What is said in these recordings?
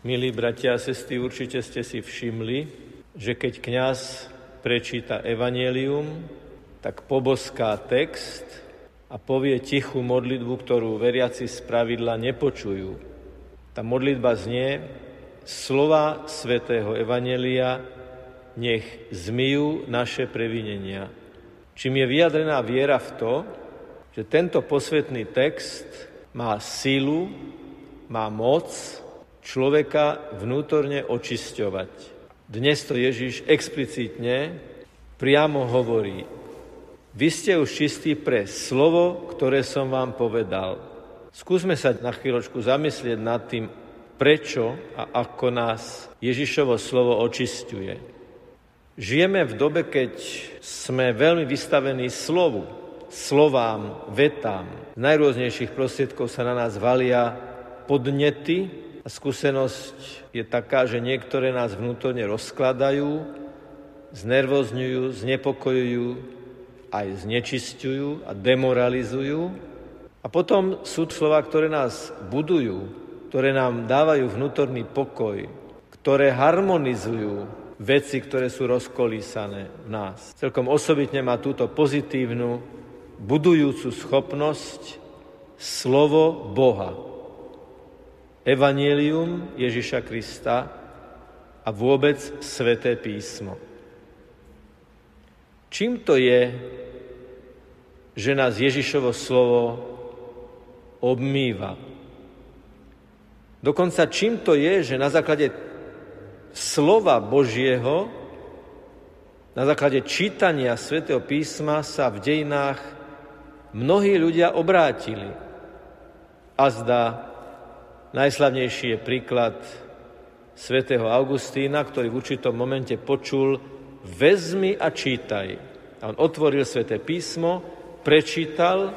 Milí bratia a sestry, určite ste si všimli, že keď kňaz prečíta evanelium, tak poboská text a povie tichú modlitbu, ktorú veriaci z pravidla nepočujú. Tá modlitba znie, slova svätého Evanelia nech zmijú naše previnenia. Čím je vyjadrená viera v to, že tento posvetný text má sílu, má moc človeka vnútorne očisťovať. Dnes to Ježiš explicitne priamo hovorí. Vy ste už čistí pre slovo, ktoré som vám povedal. Skúsme sa na chvíľočku zamyslieť nad tým, prečo a ako nás Ježišovo slovo očistuje. Žijeme v dobe, keď sme veľmi vystavení slovu, slovám, vetám. Z najrôznejších prostriedkov sa na nás valia podnety, skúsenosť je taká, že niektoré nás vnútorne rozkladajú, znervozňujú, znepokojujú, aj znečisťujú a demoralizujú. A potom sú slova, ktoré nás budujú, ktoré nám dávajú vnútorný pokoj, ktoré harmonizujú veci, ktoré sú rozkolísané v nás. Celkom osobitne má túto pozitívnu, budujúcu schopnosť slovo Boha. Evangelium Ježiša Krista a vôbec Sveté písmo. Čím to je, že nás Ježišovo slovo obmýva? Dokonca čím to je, že na základe slova Božieho, na základe čítania Svetého písma sa v dejinách mnohí ľudia obrátili. A zdá, Najslavnejší je príklad svätého Augustína, ktorý v určitom momente počul vezmi a čítaj. A on otvoril sväté písmo, prečítal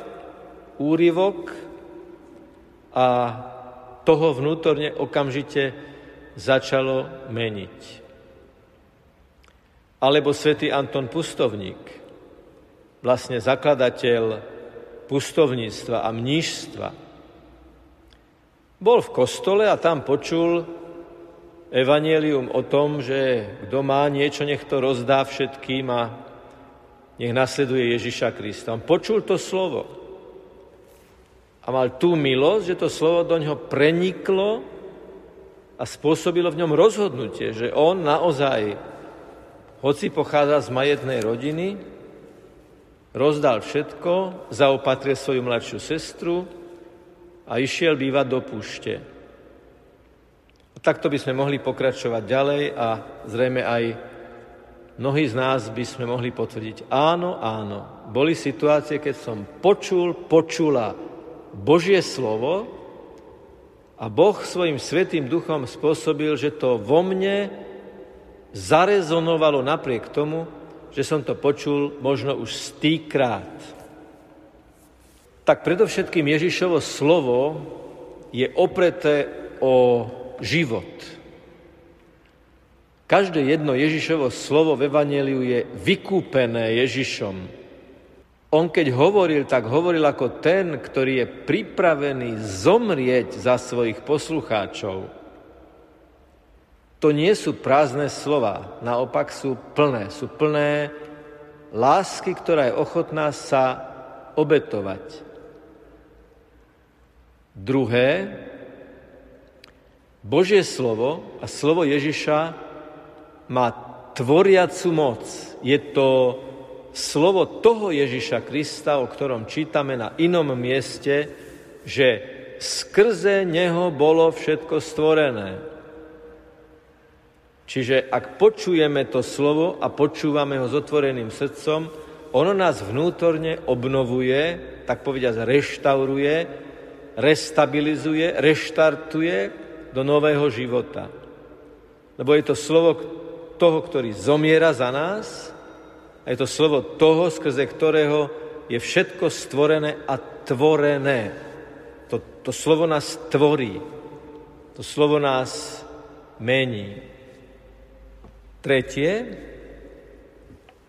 úryvok a toho vnútorne okamžite začalo meniť. Alebo svätý Anton Pustovník, vlastne zakladateľ pustovníctva a mnížstva, bol v kostole a tam počul evanielium o tom, že kto má niečo, nech to rozdá všetkým a nech nasleduje Ježiša Krista. On počul to slovo a mal tú milosť, že to slovo do ňoho preniklo a spôsobilo v ňom rozhodnutie, že on naozaj, hoci pochádza z majetnej rodiny, rozdal všetko, zaopatril svoju mladšiu sestru, a išiel bývať do púšte. Takto by sme mohli pokračovať ďalej a zrejme aj mnohí z nás by sme mohli potvrdiť, áno, áno, boli situácie, keď som počul, počula Božie slovo a Boh svojim svetým duchom spôsobil, že to vo mne zarezonovalo napriek tomu, že som to počul možno už stýkrát tak predovšetkým Ježišovo slovo je opreté o život. Každé jedno Ježišovo slovo v Evangeliu je vykúpené Ježišom. On keď hovoril, tak hovoril ako ten, ktorý je pripravený zomrieť za svojich poslucháčov. To nie sú prázdne slova, naopak sú plné. Sú plné lásky, ktorá je ochotná sa obetovať. Druhé, Božie slovo a slovo Ježiša má tvoriacu moc. Je to slovo toho Ježiša Krista, o ktorom čítame na inom mieste, že skrze Neho bolo všetko stvorené. Čiže ak počujeme to slovo a počúvame ho s otvoreným srdcom, ono nás vnútorne obnovuje, tak povediať reštauruje, restabilizuje, reštartuje do nového života. Lebo je to slovo toho, ktorý zomiera za nás a je to slovo toho, skrze ktorého je všetko stvorené a tvorené. To, to slovo nás tvorí. To slovo nás mení. Tretie,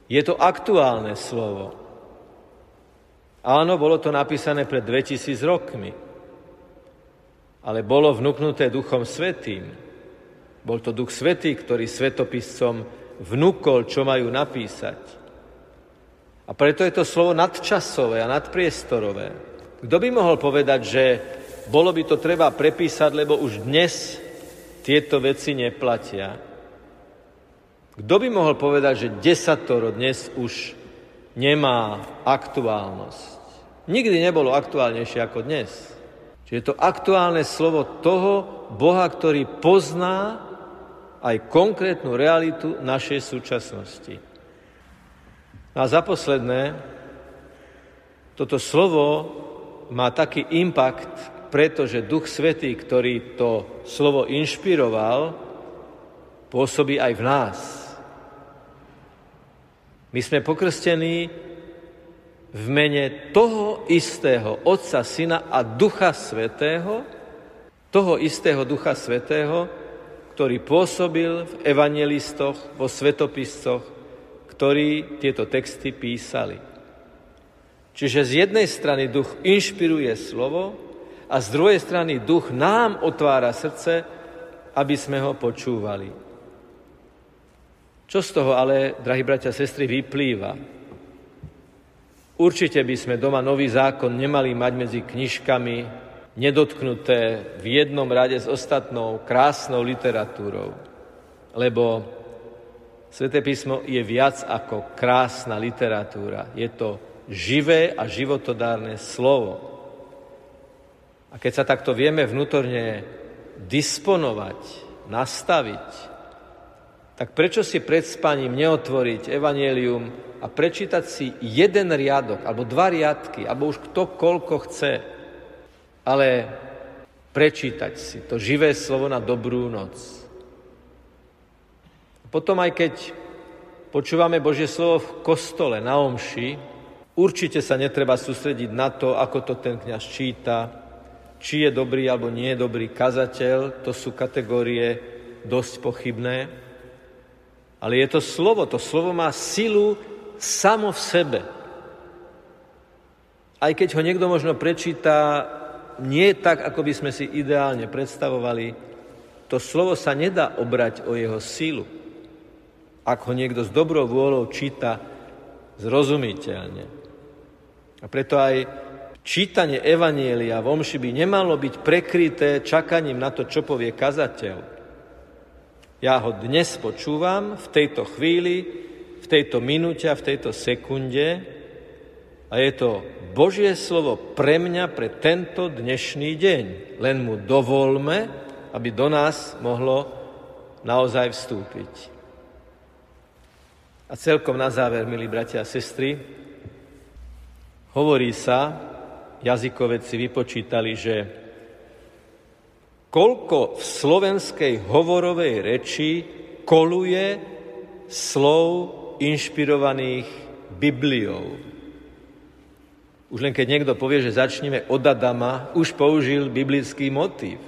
je to aktuálne slovo. Áno, bolo to napísané pred 2000 rokmi ale bolo vnúknuté Duchom Svetým. Bol to Duch Svetý, ktorý svetopiscom vnúkol, čo majú napísať. A preto je to slovo nadčasové a nadpriestorové. Kto by mohol povedať, že bolo by to treba prepísať, lebo už dnes tieto veci neplatia? Kto by mohol povedať, že desatoro dnes už nemá aktuálnosť? Nikdy nebolo aktuálnejšie ako dnes. Čiže je to aktuálne slovo toho Boha, ktorý pozná aj konkrétnu realitu našej súčasnosti. A za posledné, toto slovo má taký impact, pretože Duch Svetý, ktorý to slovo inšpiroval, pôsobí aj v nás. My sme pokrstení v mene toho istého Otca, Syna a Ducha Svetého, toho istého Ducha Svetého, ktorý pôsobil v evangelistoch, vo svetopiscoch, ktorí tieto texty písali. Čiže z jednej strany duch inšpiruje slovo a z druhej strany duch nám otvára srdce, aby sme ho počúvali. Čo z toho ale, drahí bratia a sestry, vyplýva? Určite by sme doma nový zákon nemali mať medzi knižkami nedotknuté v jednom rade s ostatnou krásnou literatúrou. Lebo Sveté písmo je viac ako krásna literatúra. Je to živé a životodárne slovo. A keď sa takto vieme vnútorne disponovať, nastaviť, tak prečo si pred spaním neotvoriť evanielium a prečítať si jeden riadok, alebo dva riadky, alebo už kto koľko chce, ale prečítať si to živé slovo na dobrú noc. Potom aj keď počúvame Božie slovo v kostole, na omši, určite sa netreba sústrediť na to, ako to ten kňaz číta, či je dobrý alebo nie je dobrý kazateľ, to sú kategórie dosť pochybné. Ale je to slovo, to slovo má silu samo v sebe. Aj keď ho niekto možno prečíta nie tak, ako by sme si ideálne predstavovali, to slovo sa nedá obrať o jeho sílu. Ak ho niekto s dobrou vôľou číta zrozumiteľne. A preto aj čítanie Evanielia v omši by nemalo byť prekryté čakaním na to, čo povie kazateľ. Ja ho dnes počúvam, v tejto chvíli, v tejto minúte a v tejto sekunde a je to Božie slovo pre mňa, pre tento dnešný deň. Len mu dovolme, aby do nás mohlo naozaj vstúpiť. A celkom na záver, milí bratia a sestry, hovorí sa, jazykovedci vypočítali, že koľko v slovenskej hovorovej reči koluje slov inšpirovaných Bibliou. Už len keď niekto povie, že začneme od Adama, už použil biblický motív.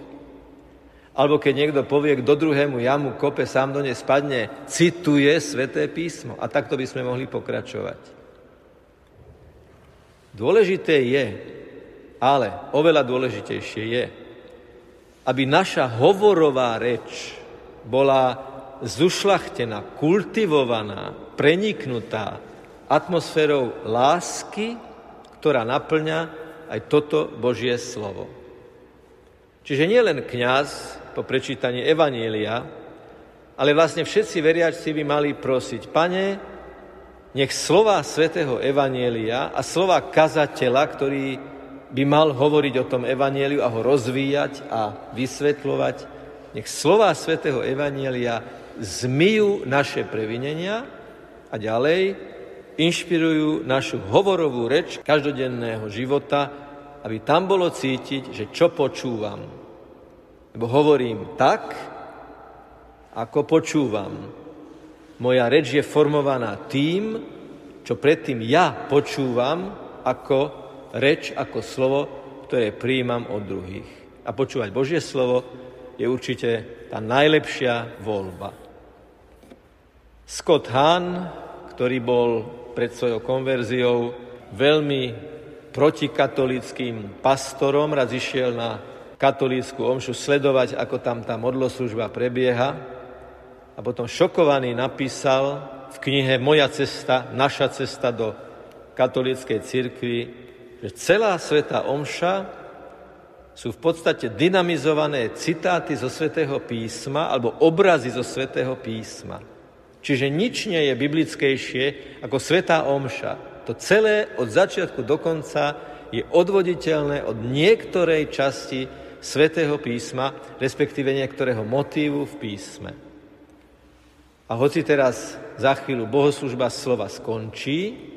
Alebo keď niekto povie, kto druhému jamu kope, sám do nej spadne, cituje sväté písmo. A takto by sme mohli pokračovať. Dôležité je, ale oveľa dôležitejšie je, aby naša hovorová reč bola zušlachtená, kultivovaná, preniknutá atmosférou lásky ktorá naplňa aj toto Božie slovo. Čiže nie len kňaz po prečítaní Evanielia, ale vlastne všetci veriaci by mali prosiť, pane, nech slova svätého Evanielia a slova kazateľa, ktorý by mal hovoriť o tom Evanieliu a ho rozvíjať a vysvetľovať, nech slova svätého Evanielia zmyjú naše previnenia a ďalej inšpirujú našu hovorovú reč každodenného života, aby tam bolo cítiť, že čo počúvam. Lebo hovorím tak, ako počúvam. Moja reč je formovaná tým, čo predtým ja počúvam ako reč, ako slovo, ktoré prijímam od druhých. A počúvať Božie slovo je určite tá najlepšia voľba. Scott Hahn, ktorý bol pred svojou konverziou veľmi protikatolickým pastorom, raz išiel na katolícku omšu, sledovať, ako tam tá modloslužba prebieha. A potom šokovaný napísal v knihe Moja cesta, naša cesta do katolíckej cirkvi, že celá sveta omša sú v podstate dynamizované citáty zo svätého písma alebo obrazy zo svätého písma. Čiže nič nie je biblickejšie ako svetá omša. To celé od začiatku do konca je odvoditeľné od niektorej časti svätého písma, respektíve niektorého motívu v písme. A hoci teraz za chvíľu bohoslužba slova skončí,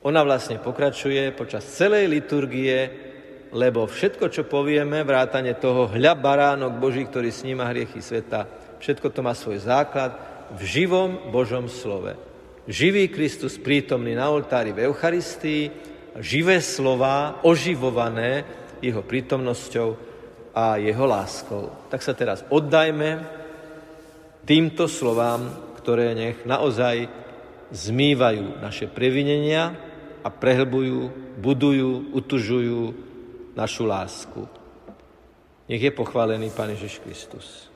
ona vlastne pokračuje počas celej liturgie, lebo všetko, čo povieme, vrátane toho hľa baránok Boží, ktorý sníma hriechy sveta, všetko to má svoj základ v živom Božom slove. Živý Kristus prítomný na oltári v Eucharistii, živé slova oživované jeho prítomnosťou a jeho láskou. Tak sa teraz oddajme týmto slovám, ktoré nech naozaj zmývajú naše previnenia a prehlbujú, budujú, utužujú našu lásku. Nech je pochválený Pán Ježiš Kristus.